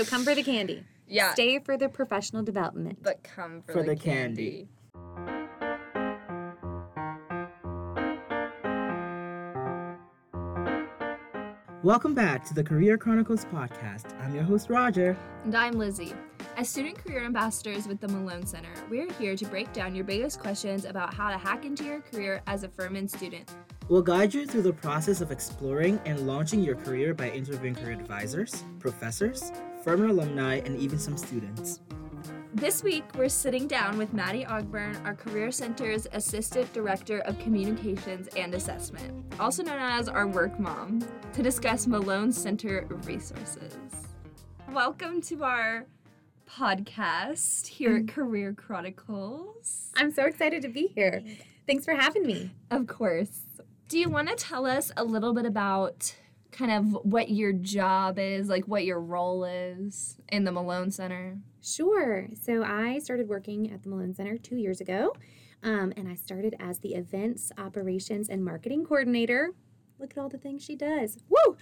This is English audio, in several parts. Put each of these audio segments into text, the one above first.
So come for the candy. Yeah. Stay for the professional development. but come for, For the, the candy. Welcome back to the Career Chronicles podcast. I'm your host, Roger. And I'm Lizzie. As student career ambassadors with the Malone Center, we're here to break down your biggest questions about how to hack into your career as a Furman student. We'll guide you through the process of exploring and launching your career by interviewing career advisors, professors, former alumni, and even some students. This week, we're sitting down with Madi Ogburn, our Career Center's Assistant Director of Communications and Assessment, also known as our work mom, to discuss Malone Center resources. Welcome to our podcast here at mm. Career Chronicles. I'm so excited to be here. Thanks for having me. Of course. Do you want to tell us a little bit about kind of what your job is, like what your role is in the Malone Center? Sure. So I started working at the Malone Center two years ago, um, and I started as the events, operations, and marketing coordinator. Look at all the things she does. Woo!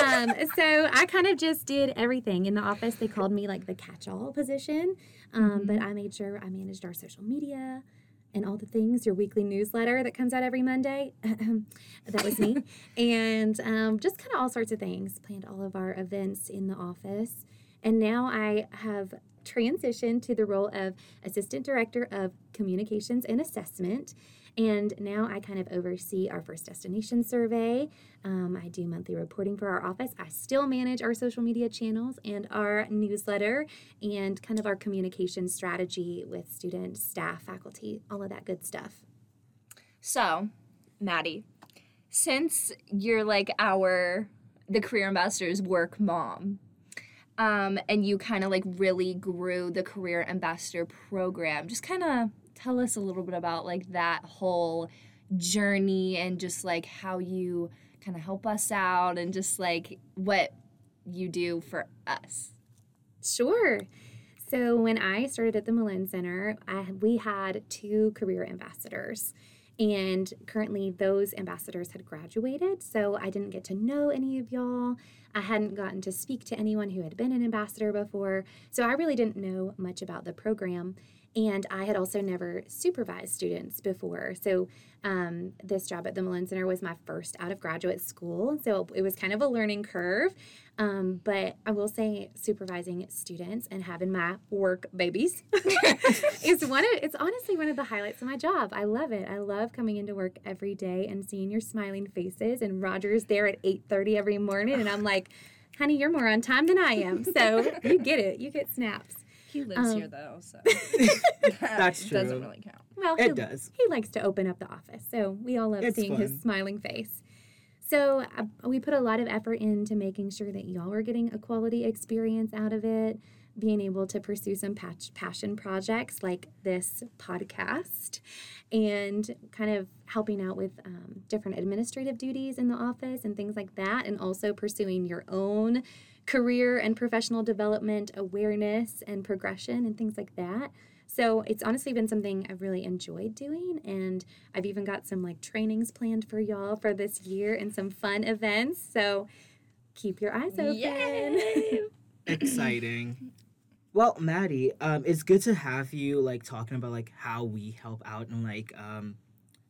Um, so I kind of just did everything in the office. They called me like the catch-all position, um, but I made sure I managed our social media and all the things. Your weekly newsletter that comes out every Monday. that was me, and um, just kind of all sorts of things. Planned all of our events in the office, and now I have transitioned to the role of assistant director of communications and assessment. And now I kind of oversee our first destination survey. Um, I do monthly reporting for our office. I still manage our social media channels and our newsletter and kind of our communication strategy with students, staff, faculty, all of that good stuff. So, Madi, since you're like our the career ambassadors work mom, um, and you kind of like really grew the career ambassador program, just kind of tell us a little bit about like that whole journey and just like how you kind of help us out and just like what you do for us. Sure. So when I started at the Malone Center, I, we had two career ambassadors. And currently, those ambassadors had graduated. So I didn't get to know any of y'all. I hadn't gotten to speak to anyone who had been an ambassador before. So I really didn't know much about the program. And I had also never supervised students before. So um, this job at the Malone Center was my first out of graduate school. So it was kind of a learning curve. Um, but I will say, supervising students and having my work babies is one of it's honestly one of the highlights of my job. I love it. I love coming into work every day and seeing your smiling faces. And Roger's there at eight thirty every morning, and I'm like, "Honey, you're more on time than I am." So you get it. You get snaps. He lives Um, here though, so That's true. Doesn't really count. Well, It he, does. he likes to open up the office, so we all love It's seeing his smiling face. So uh, we put a lot of effort into making sure that y'all were getting a quality experience out of it, being able to pursue some patch, passion projects like this podcast, and kind of helping out with um, different administrative duties in the office and things like that, and also pursuing your own career and professional development awareness and progression and things like that. So it's honestly been something I've really enjoyed doing, and I've even got some like trainings planned for y'all for this year and some fun events. So keep your eyes open. Yay! Exciting. Well, Madi, um, it's good to have you like talking about like how we help out and like um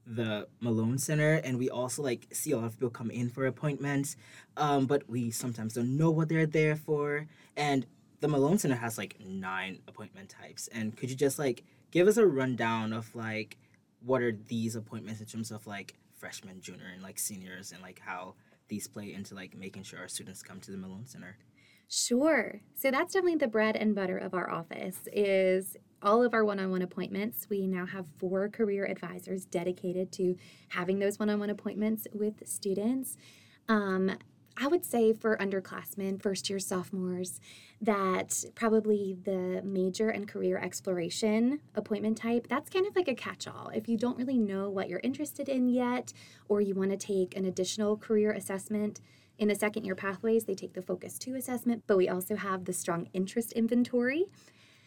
the Malone Center, and we also like see a lot of people come in for appointments, um, but we sometimes don't know what they're there for. And the Malone Center has like nine appointment types, and could you just like give us a rundown of like what are these appointments in terms of like freshmen, junior, and like seniors, and like how these play into like making sure our students come to the Malone Center? Sure. So that's definitely the bread and butter of our office is all of our one-on-one appointments. We now have four career advisors dedicated to having those one-on-one appointments with students. Um, I would say for underclassmen, first year sophomores, that probably the major and career exploration appointment type, that's kind of like a catch all. If you don't really know what you're interested in yet, or you want to take an additional career assessment, in the second year pathways, they take the Focus 2 assessment, but we also have the Strong Interest Inventory.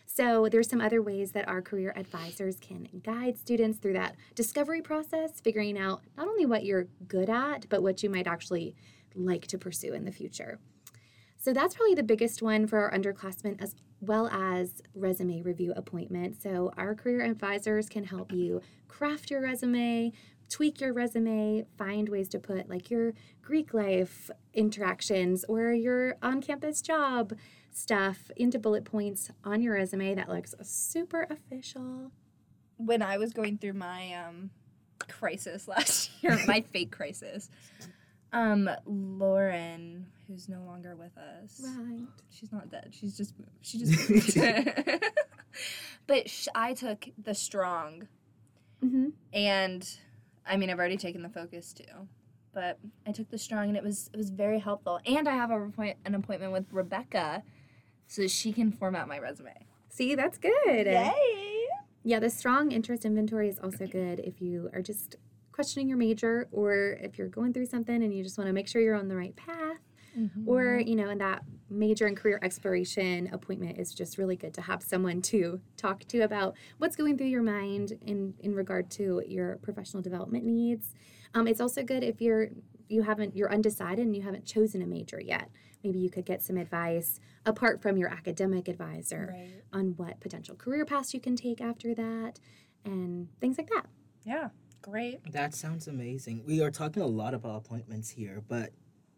So there's some other ways that our career advisors can guide students through that discovery process, figuring out not only what you're good at, but what you might actually like to pursue in the future. So that's probably the biggest one for our underclassmen as well as resume review appointments. So our career advisors can help you craft your resume, tweak your resume, find ways to put like your Greek life interactions or your on campus job stuff into bullet points on your resume that looks super official. When I was going through my um, crisis last year, my fake crisis, um, Lauren, who's no longer with us, Right. she's not dead. She's just. She just moved. but sh- I took the strong, Mm-hmm. and I mean I've already taken the Focus 2, but I took the strong, and it was it was very helpful. And I have a an appointment with Rebecca, so she can format my resume. See, that's good. Yay! Yeah, the strong interest inventory is also good if you are just questioning your major or if you're going through something and you just want to make sure you're on the right path. Or, you know, in that major and career exploration appointment is just really good to have someone to talk to about what's going through your mind in, in regard to your professional development needs. Um, it's also good if you're you haven't you're undecided and you haven't chosen a major yet. Maybe you could get some advice apart from your academic advisor Right. on what potential career paths you can take after that and things like that. Yeah. Great. That sounds amazing. We are talking a lot about appointments here, but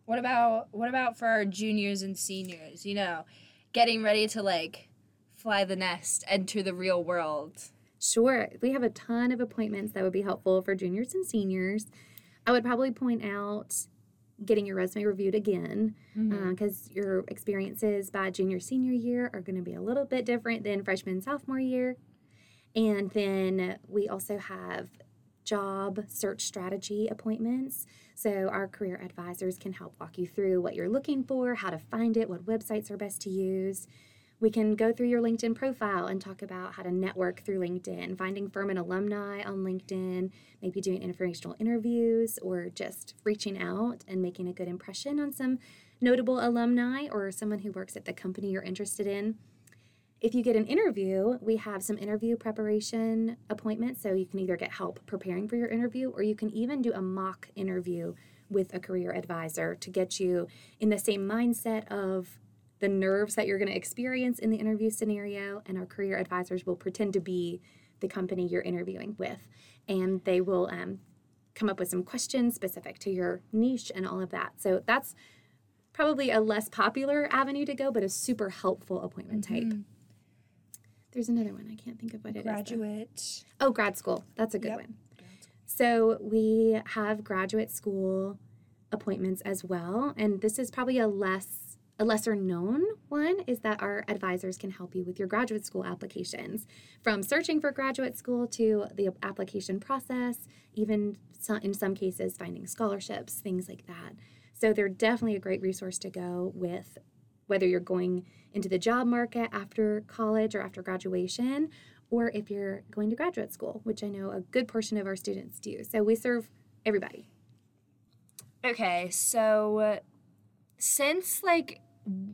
What about what about for our juniors and seniors? You know, getting ready to like fly the nest, enter the real world. Sure, we have a ton of appointments that would be helpful for juniors and seniors. I would probably point out getting your resume reviewed again mm-hmm. uh, because your experiences by junior senior year are going to be a little bit different than freshman sophomore year. And then we also have job search strategy appointments. So our career advisors can help walk you through what you're looking for, how to find it, what websites are best to use. We can go through your LinkedIn profile and talk about how to network through LinkedIn, finding Furman alumni on LinkedIn, maybe doing informational interviews or just reaching out and making a good impression on some notable alumni or someone who works at the company you're interested in. If you get an interview, we have some interview preparation appointments. So you can either get help preparing for your interview or you can even do a mock interview with a career advisor to get you in the same mindset of the nerves that you're going to experience in the interview scenario. And our career advisors will pretend to be the company you're interviewing with. And they will um, come up with some questions specific to your niche and all of that. So that's probably a less popular avenue to go, but a super helpful appointment type. There's another one. I can't think of what it is. though. Graduate. Oh, grad school. That's a good Yep. one. So we have graduate school appointments as well, and this is probably a less a lesser known one is that our advisors can help you with your graduate school applications from searching for graduate school to the application process even in some cases finding scholarships things like that so they're definitely a great resource to go with whether you're going into the job market after college or after graduation or if you're going to graduate school, which I know a good portion of our students do. So we serve everybody. Okay, so since like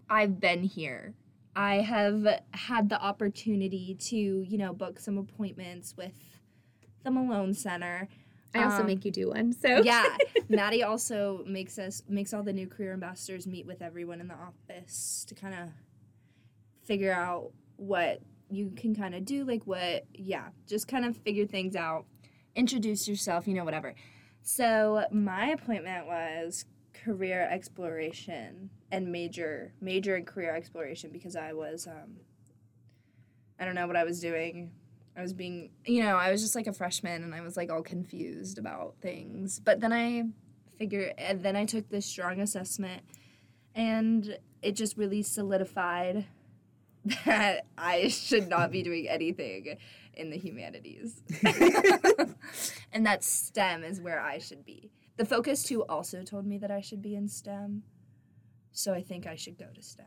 I've been here, I have had the opportunity to, you know, book some appointments with the Malone Center. I also Um, make you do one. So yeah, Madi also makes us makes all the new career ambassadors meet with everyone in the office to kind of figure out what you can kind of do, like what, yeah, just kind of figure things out, introduce yourself, you know, whatever. So my appointment was career exploration and major major in career exploration because I was um I don't know what I was doing. I was being, you know, I was just like a freshman and I was like all confused about things. But then I figured, and then I took this strong assessment and it just really solidified that I should not be doing anything in the humanities. and that STEM is where I should be. The Focus 2 also told me that I should be in STEM. So I think I should go to STEM.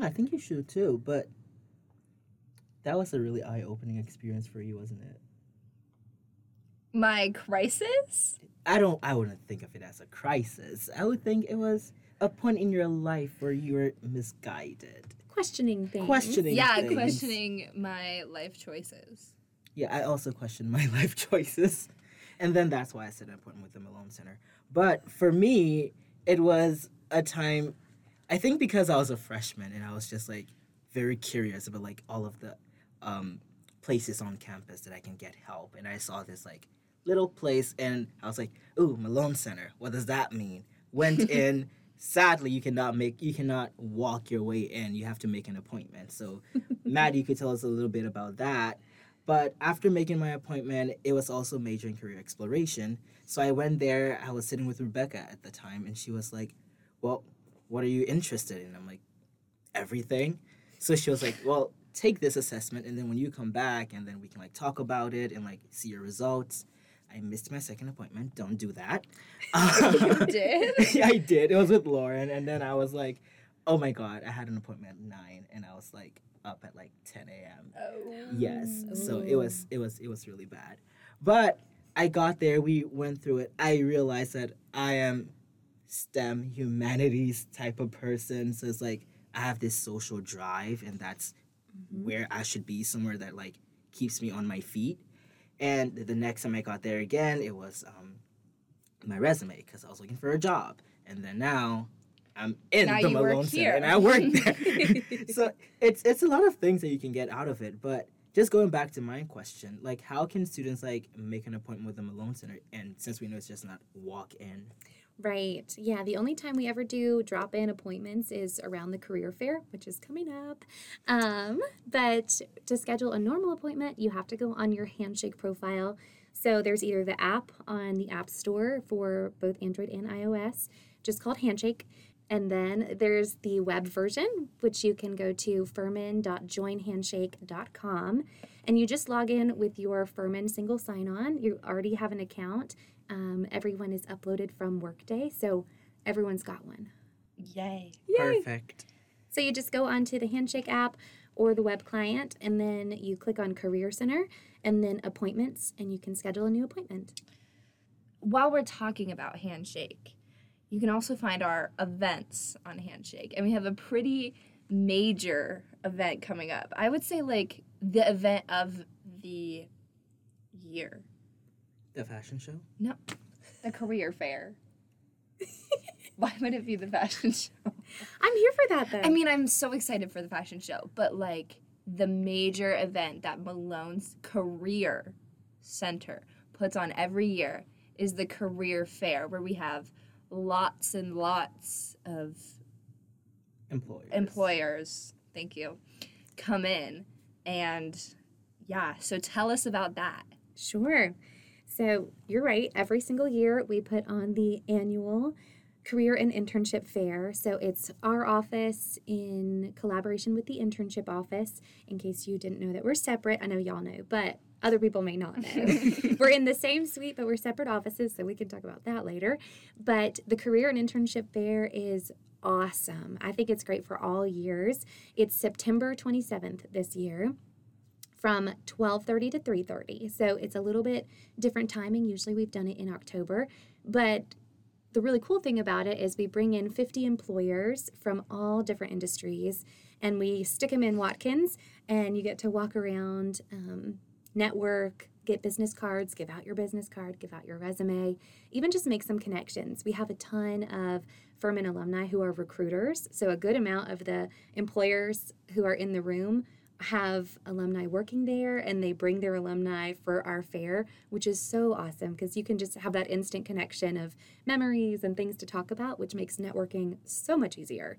I think you should too. But that was a really eye-opening experience for you, wasn't it? My crisis? I don't. I wouldn't think of it as a crisis. I would think it was a point in your life where you were misguided. questioning things. Questioning. Yeah, things. questioning my life choices. Yeah, I also questioned my life choices. And then that's why I set an appointment with the Malone Center. But for me, it was a time I think because I was a freshman and I was just like very curious about like all of the um, places on campus that I can get help, and I saw this like little place, and I was like, "Ooh, Malone Center. What does that mean?" Went in. Sadly, you cannot make you cannot walk your way in. You have to make an appointment. So, Matt, you could tell us a little bit about that. But after making my appointment, it was also major in career exploration. So I went there. I was sitting with Rebecca at the time, and she was like, "Well, what are you interested in?" I'm like, "Everything." So she was like, "Well, take this assessment, and then when you come back, and then we can like talk about it and like see your results." I missed my second appointment. Don't do that. You did? yeah, I did. It was with Lauren, and then I was like, "Oh my god!" I had an appointment at nine, and I was like up at like 10 a.m. Oh. Yes. So it was it was it was really bad. But I got there, we went through it. I realized that I am STEM humanities type of person. So it's like I have this social drive and that's Mhm. where I should be, somewhere that like keeps me on my feet. And the next time I got there again, it was um, my resume because I was looking for a job. And then now I'm in Now the Malone Center and I work there. so it's it's a lot of things that you can get out of it. But just going back to my question, like how can students like make an appointment with the Malone Center? And since we know it's just not walk in. Right. Yeah. The only time we ever do drop in appointments is around the career fair, which is coming up. Um, but to schedule a normal appointment, you have to go on your Handshake profile. So there's either the app on the App Store for both Android and iOS, just called Handshake. And then there's the web version, which you can go to furman.joinhandshake.com. And you just log in with your Furman single sign on. You already have an account. Um, everyone is uploaded from Workday, so everyone's got one. Yay. Perfect. So you just go onto the Handshake app or the web client, and then you click on Career Center and then appointments, and you can schedule a new appointment. While we're talking about Handshake, you can also find our events on Handshake. And we have a pretty major event coming up. I would say, like, the event of the year. The fashion show? No, the career fair. Why would it be the fashion show? I'm here for that, though. I mean, I'm so excited for the fashion show, but like the major event that Malone's Career Center puts on every year is the career fair where we have lots and lots of Employers. employers, thank you, come in and yeah, so tell us about that. Sure. So you're right. Every single year, we put on the annual career and internship fair. So it's our office in collaboration with the internship office. In case you didn't know that we're separate, I know y'all know, but other people may not know. we're in the same suite, but we're separate offices, so we can talk about that later. But the career and internship fair is awesome. I think it's great for all years. It's September 27th this year from 12:30 to 3:30. So it's a little bit different timing. Usually we've done it in October, but the really cool thing about it is we bring in 50 employers from all different industries and we stick them in Watkins and you get to walk around um, network get business cards give out your business card give out your resume even just make some connections we have a ton of Furman alumni who are recruiters so a good amount of the employers who are in the room have alumni working there and they bring their alumni for our fair, which is so awesome because you can just have that instant connection of memories and things to talk about, which makes networking so much easier.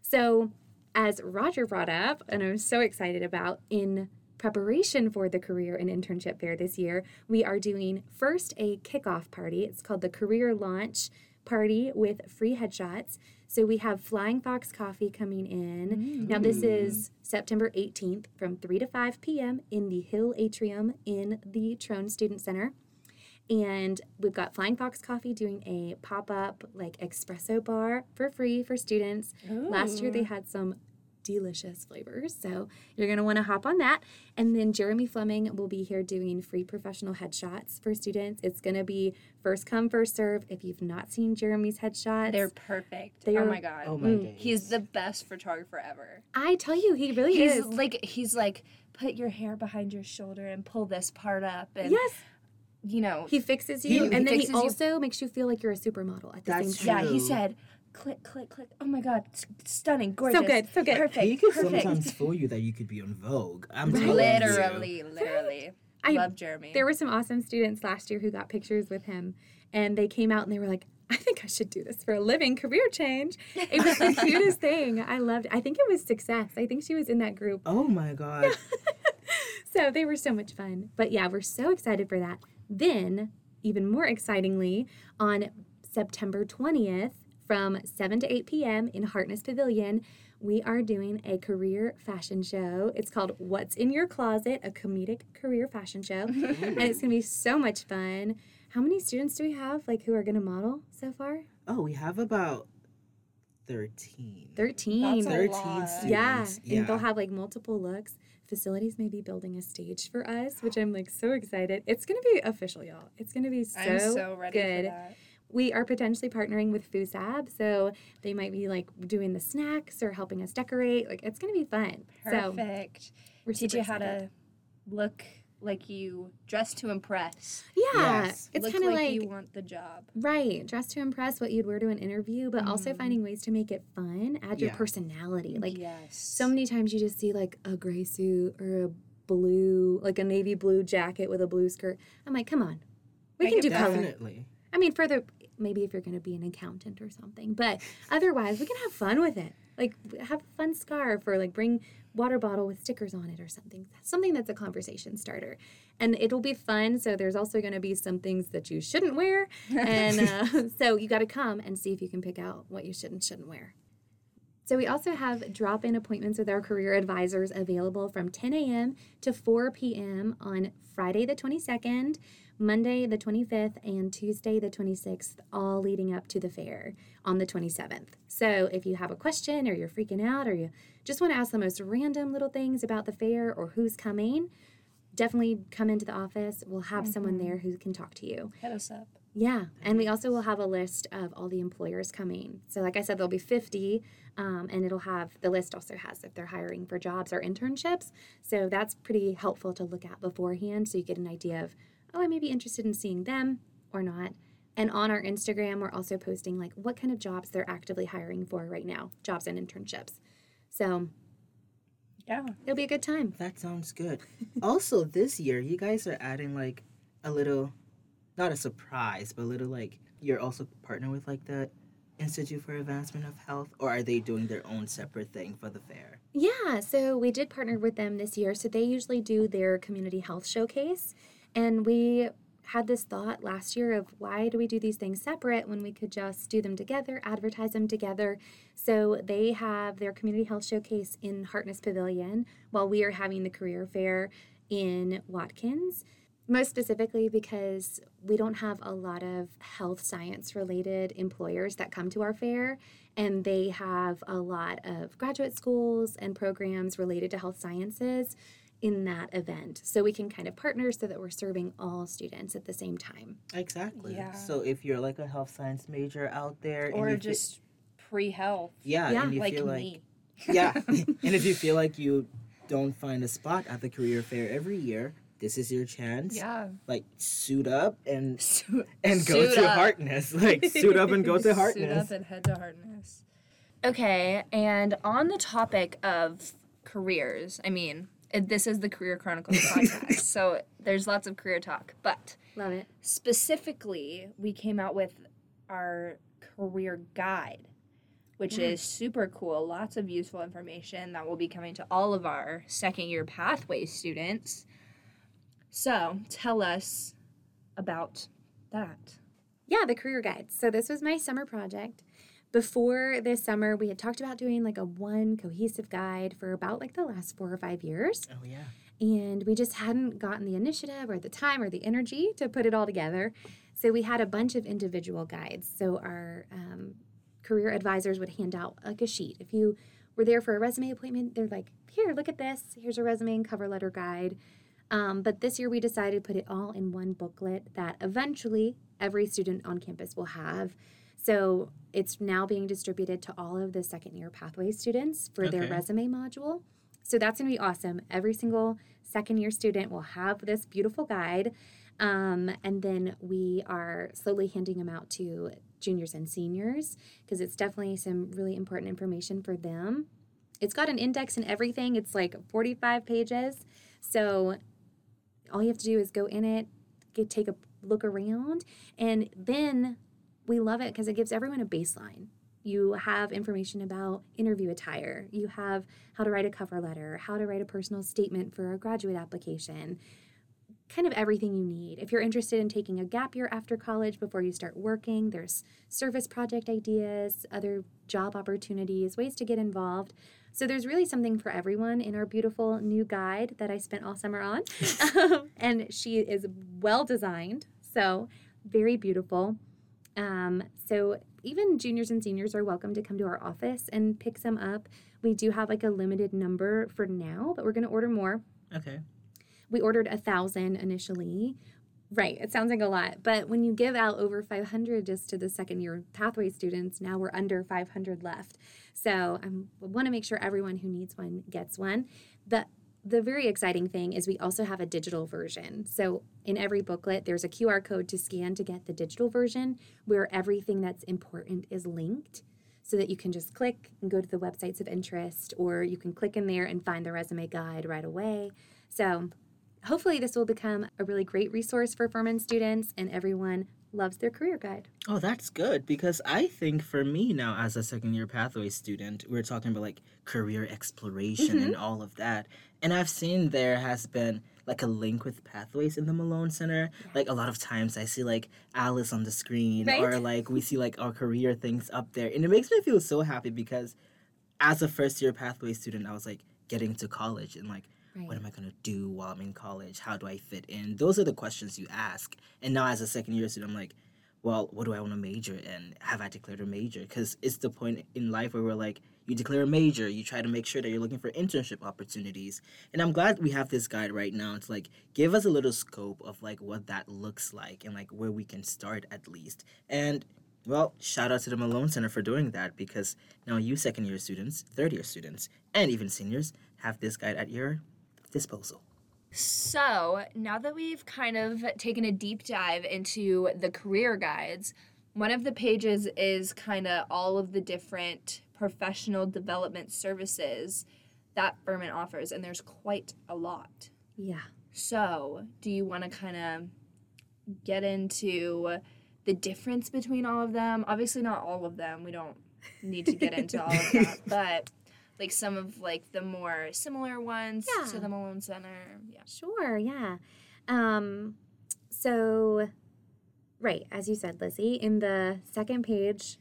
So, as Roger brought up, and I'm so excited about, in preparation for the career and internship fair this year, we are doing first a kickoff party. It's called the Career Launch Party with free headshots. So we have Flying Fox Coffee coming in. Now, this mm. is September 18th from 3 to 5 p.m. in the Hill Atrium in the Trone Student Center. And we've got Flying Fox Coffee doing a pop up, like espresso bar for free for students. Last year they had some delicious flavors. So you're going to want to hop on that. And then Jeremy Fleming will be here doing free professional headshots for students. It's going to be first come, first serve. If you've not seen Jeremy's headshots, They're perfect. They oh are- my god. Oh my Mm. days. He's the best photographer ever. I tell you, he really He's is. like he's like put your hair behind your shoulder and pull this part up and yes, you know he fixes you, he and then fixes he you. also makes you feel like you're a supermodel at the That's same time. yeah he said click, click, click. Oh my god, s- stunning, gorgeous. So good, so good. Perfect. he could perfect. sometimes fool you that you could be on Vogue. I'm Right. telling you. Literally, literally. I- Love Jeremy. There were some awesome students last year who got pictures with him, and they came out and they were like, I think I should do this for a living, career change. It was the cutest thing. I loved it. I think it was success. I think she was in that group. Oh my god. so they were so much fun. But yeah, we're so excited for that. Then, even more excitingly, on September 20th from 7 to 8 p.m. in Hartness Pavilion, we are doing a career fashion show. It's called What's in Your Closet, a comedic career fashion show. and it's going to be so much fun. How many students do we have like who are going to model so far? Oh, we have about 13. 13. That's a 13 lot. students. Yeah, Yeah. and they'll have like multiple looks. Facilities may be building a stage for us, which I'm like so excited. It's gonna be official, y'all. It's gonna be so, I'm so ready good. For that. We are potentially partnering with FUSAB, so they might be like doing the snacks or helping us decorate. Like it's gonna be fun. So Perfect. we're Teach you how excited. to look like you dress to impress. Yeah, Yes. it's kind of like, like, you want the job. right, dress to impress, what you'd wear to an interview, but also Mhm. finding ways to make it fun. Add your personality. Like yes. So many times you just see like a gray suit or a blue, like a navy blue jacket with a blue skirt. I'm like, come on, we Make can it do color. Definitely. I mean, for the maybe if you're going to be an accountant or something, but otherwise, we can have fun with it. Like have a fun scarf or like bring water bottle with stickers on it or something. Something that's a conversation starter, and it'll be fun. So there's also going to be some things that you shouldn't wear, and uh, so you got to come and see if you can pick out what you should and shouldn't wear. So we also have drop-in appointments with our career advisors available from 10 a.m. to 4 p.m. on Friday the 22nd, Monday the 25th, and Tuesday the 26th, all leading up to the fair on the 27th. So if you have a question or you're freaking out or you just want to ask the most random little things about the fair or who's coming, definitely come into the office. We'll have someone mm-hmm. there who can talk to you. Hit us up. Yeah, and we also will have a list of all the employers coming. So, like I said, there'll be 50, um, and it'll have the list also has if they're hiring for jobs or internships. So, that's pretty helpful to look at beforehand so you get an idea of, oh, I may be interested in seeing them or not. And on our Instagram, we're also posting like what kind of jobs they're actively hiring for right now, jobs and internships. So, Yeah. it'll be a good time. That sounds good. also, this year, you guys are adding like a little, not a surprise, but a little like you're also partner with like the Institute for Advancement of Health, or are they doing their own separate thing for the fair? Yeah, so we did partner with them this year. So they usually do their community health showcase. And we had this thought last year of why do we do these things separate when we could just do them together, advertise them together. So they have their community health showcase in Hartness Pavilion while we are having the career fair in Watkins. Most specifically, because we don't have a lot of health science related employers that come to our fair, and they have a lot of graduate schools and programs related to health sciences in that event. So we can kind of partner so that we're serving all students at the same time. Exactly. Yeah. So if you're like a health science major out there, Or you fe- just pre health. yeah, Yeah, and you Like feel like me. yeah, and if you feel like you don't find a spot at the career fair every year, this is your chance. Yeah. Like suit up and Suit and go Suit to up. Hartness. Like suit up and go to Suit up and head to Hartness. Okay, and on the topic of careers, I mean, it, this is the Career Chronicles podcast, so there's lots of career talk. But Love it. specifically, we came out with our career guide, which Yeah. is super cool. Lots of useful information that will be coming to all of our second year pathway students. So, tell us about that. Yeah, the career guide. So this was my summer project. Before this summer, we had talked about doing like a one cohesive guide for about like the last four or five years. Oh yeah. and we just hadn't gotten the initiative or the time or the energy to put it all together. So we had a bunch of individual guides. So our um, career advisors would hand out like a sheet. If you were there for a resume appointment, they're like, "Here, look at this. Here's a resume and cover letter guide." Um, but this year we decided to put it all in one booklet that eventually every student on campus will have. So it's now being distributed to all of the second year pathway students for their resume module. So that's going to be awesome. Every single second year student will have this beautiful guide. Um, and then we are slowly handing them out to juniors and seniors because it's definitely some really important information for them. It's got an index and everything. It's like 45 pages. So all you have to do is go in it, get take a look around, and then we love it because it gives everyone a baseline. You have information about interview attire. You have how to write a cover letter, how to write a personal statement for a graduate application, kind of everything you need. If you're interested in taking a gap year after college before you start working, there's service project ideas, other job opportunities, ways to get involved. So there's really something for everyone in our beautiful new guide that I spent all summer on. and she is well designed, so very beautiful. Um, so even juniors and seniors are welcome to come to our office and pick some up. We do have like a limited number for now, but we're going to order more. Okay. We ordered a thousand initially. Right, it sounds like a lot, but when you give out over 500 just to the second year pathway students, now we're under 500 left. So I want to make sure everyone who needs one gets one. The the very exciting thing is we also have a digital version. So in every booklet, there's a QR code to scan to get the digital version where everything that's important is linked so that you can just click and go to the websites of interest or you can click in there and find the resume guide right away. So hopefully this will become a really great resource for Furman students and everyone loves their career guide. Oh, that's good because I think for me now, as a second year pathway student, we're talking about like career exploration Mm-hmm. and all of that. And I've seen there has been like a link with pathways in the Malone Center. Like a lot of times I see like Alice on the screen Right? or like we see like our career things up there. And it makes me feel so happy because as a first year pathway student, I was like getting to college and like, what am I going to do while I'm in college? How do I fit in? Those are the questions you ask. And now, as a second year student, I'm like, well, what do I want to major in? Have I declared a major? Because it's the point in life where we're like, you declare a major, you try to make sure that you're looking for internship opportunities. And I'm glad we have this guide right now to like give us a little scope of like what that looks like and like where we can start at least. And well, shout out to the Malone Center for doing that because now you second year students, third year students, and even seniors have this guide at your disposal. So, now that we've kind of taken a deep dive into the career guides, one of the pages is kind of all of the different professional development services that Furman offers, and there's quite a lot. Yeah. So, do you want to kind of get into the difference between all of them? Obviously, not all of them. We don't need to get into all of that, but like some of like the more similar ones Yeah. to the Malone Center. Yeah. Sure, yeah. Um, so, right, as you said, Lizzie, in the second page,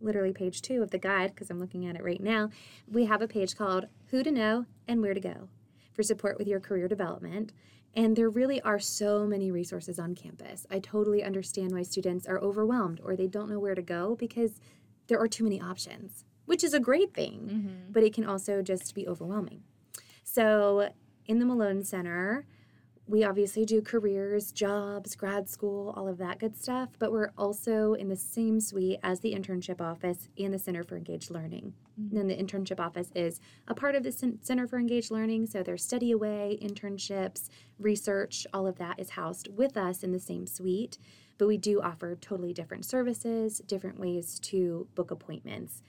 literally page two of the guide, because I'm looking at it right now, we have a page called Who to Know and Where to Go for support with your career development. And there really are so many resources on campus. I totally understand why students are overwhelmed or they don't know where to go because there are too many options, which is a great thing, mm-hmm. but it can also just be overwhelming. So, in the Malone Center, we obviously do careers, jobs, grad school, all of that good stuff, but we're also in the same suite as the internship office and the Center for Engaged Learning. Mm-hmm. And the internship office is a part of the Center for Engaged Learning, so there's study away, internships, research, all of that is housed with us in the same suite. But we do offer totally different services, different ways to book appointments.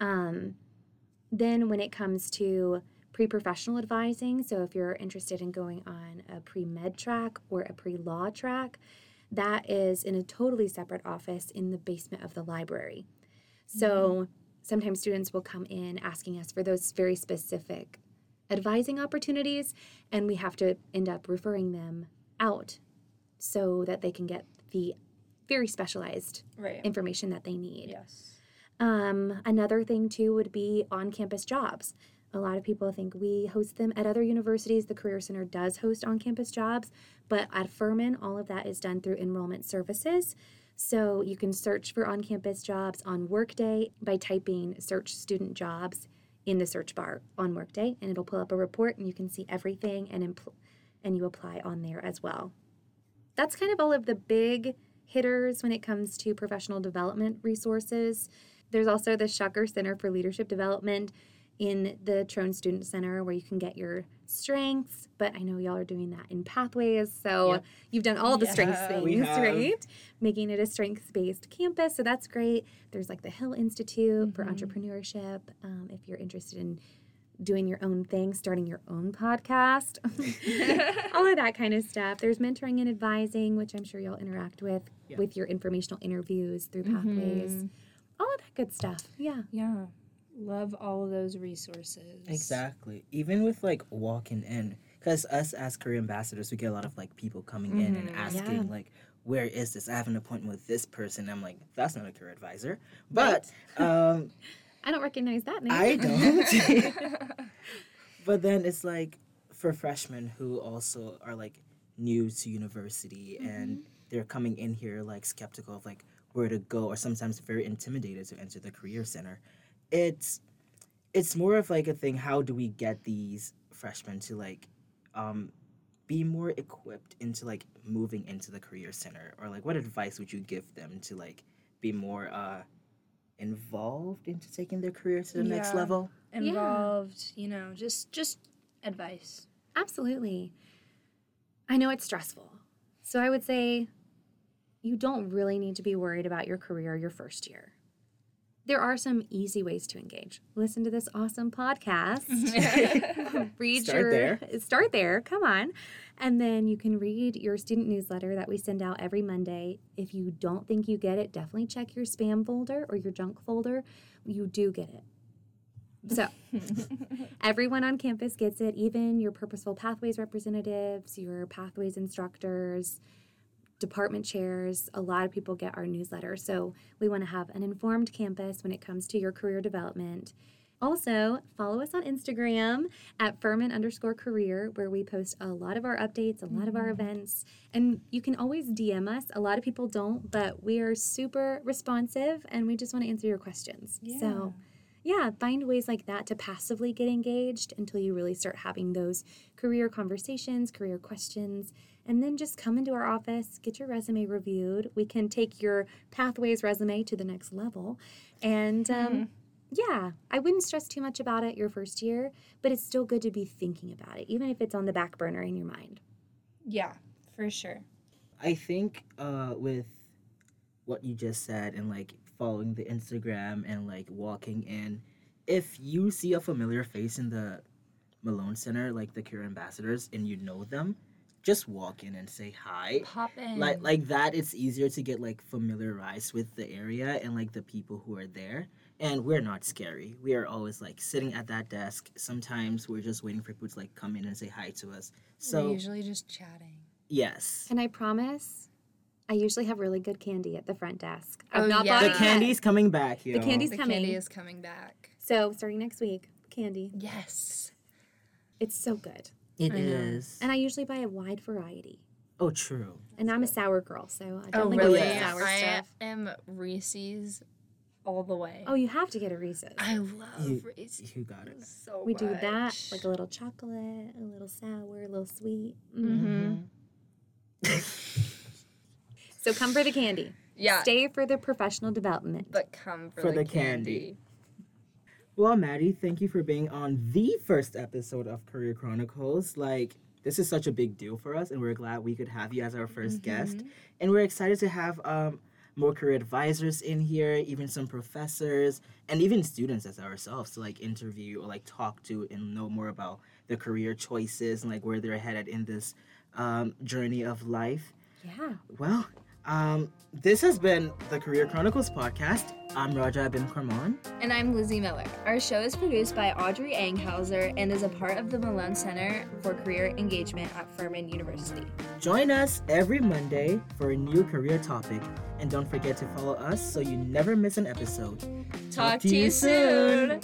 Um, then, when it comes to pre professional advising, so if you're interested in going on a pre med track or a pre law track, that is in a totally separate office in the basement of the library. So sometimes students will come in asking us for those very specific advising opportunities, and we have to end up referring them out so that they can get the very specialized Right. information that they need. Yes. Um, another thing too would be on-campus jobs. A lot of people think we host them at other universities. The Career Center does host on-campus jobs, but at Furman, all of that is done through enrollment services. So you can search for on-campus jobs on Workday by typing "search student jobs" in the search bar on Workday, and it'll pull up a report, and you can see everything and impl- and you apply on there as well. That's kind of all of the big hitters when it comes to professional development resources. There's also the Shucker Center for Leadership Development. in the Trone Student Center where you can get your strengths. But I know y'all are doing that in pathways. So Yep. you've done all the strengths things, right? Making it a strengths based campus. So that's great. There's like the Hill Institute for Mhm. entrepreneurship. Um, if you're interested in doing your own thing, starting your own podcast, all of that kind of stuff. There's mentoring and advising, which I'm sure you'll interact with Yeah. with your informational interviews through pathways. Mhm. All of that good stuff. Yeah. Yeah. Love all of those resources. Exactly. Even with like walking in, because us as career ambassadors, we get a lot of like people coming in and Mhm. asking Yeah. like, "Where is this? I have an appointment with this person." I'm like, "That's not a career advisor," but um, I don't recognize that name. I don't. but then it's like for freshmen who also are like new to university and they're coming in here like skeptical of like where to go or sometimes very intimidated to enter the career center it's it's more of like a thing how do we get these freshmen to like um be more equipped into like moving into the career center or like what advice would you give them to like be more uh involved into taking their career to the next level Involved, you know, just just advice. Absolutely. I know it's stressful. So I would say you don't really need to be worried about your career your first year. There are some easy ways to engage. Listen to this awesome podcast. read Start your there. start there. Come on. And then you can read your student newsletter that we send out every Monday. If you don't think you get it, definitely check your spam folder or your junk folder. You do get it. So Everyone on campus gets it, even your purposeful pathways representatives, your pathways instructors, department chairs. A lot of people get our newsletter. So we want to have an informed campus when it comes to your career development. Also, follow us on Instagram at Furman underscore career, where we post a lot of our updates, a lot of our mm-hmm. events. And you can always DM us. A lot of people don't, but we are super responsive and we just want to answer your questions. So, yeah, find ways like that to passively get engaged until you really start having those career conversations, career questions, and then just come into our office, get your resume reviewed. We can take your pathways resume to the next level. And um, yeah, I wouldn't stress too much about it your first year, but it's still good to be thinking about it, even if it's on the back burner in your mind. yeah, for sure. I think uh, with what you just said and like following the Instagram and like walking in, if you see a familiar face in the Malone Center, like the Career Ambassadors, and you know them, just walk in and say hi. Pop in. Like like that, it's easier to get like familiarized with the area and like the people who are there. And we're not scary. We are always like sitting at that desk. Sometimes we're just waiting for people to like come in and say hi to us. We're So usually just chatting. yes. And I promise, I usually have really good candy at the front desk. I've Oh, not yeah. bought The it yet. candy's coming back, yo. The candy's the coming. candy is coming back. So starting next week, candy. Yes. It's so good. It I know. And I usually buy a wide variety. Oh, true. And I'm a sour girl, so I don't Oh, think really? I really? like sour I stuff. am Reese's all the way. Oh, you have to get a Reese's. I love You- Reese's You got it. so we do that, like a little chocolate, a little sour, a little sweet. Mm. Mhm. So come for the candy. yeah, Stay for the professional development. but come for, For the, the candy. candy. Well, Madi, thank you for being on the first episode of Career Chronicles. Like, this is such a big deal for us, and we're glad we could have you as our 1st guest. And we're excited to have um, more career advisors in here, even some professors, and even students as ourselves to like interview or like talk to and know more about their career choices and like where they're headed in this um, journey of life. yeah. Well, um, this has been the Career Chronicles podcast. I'm Raja bin Karman. And I'm Lizzie Miller. Our show is produced by Audrey Anghauser and is a part of the Malone Center for Career Engagement at Furman University. Join us every Monday for a new career topic. And don't forget to follow us so you never miss an episode. Talk, to you soon.